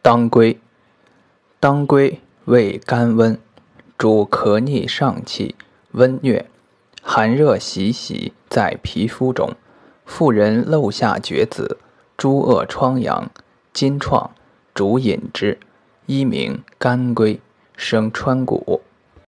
当归，当归味甘温，主咳逆上气、温疟、寒热袭习在皮肤中，妇人漏下绝子、诸恶疮疡、金创，主饮之。一名甘归，生川谷。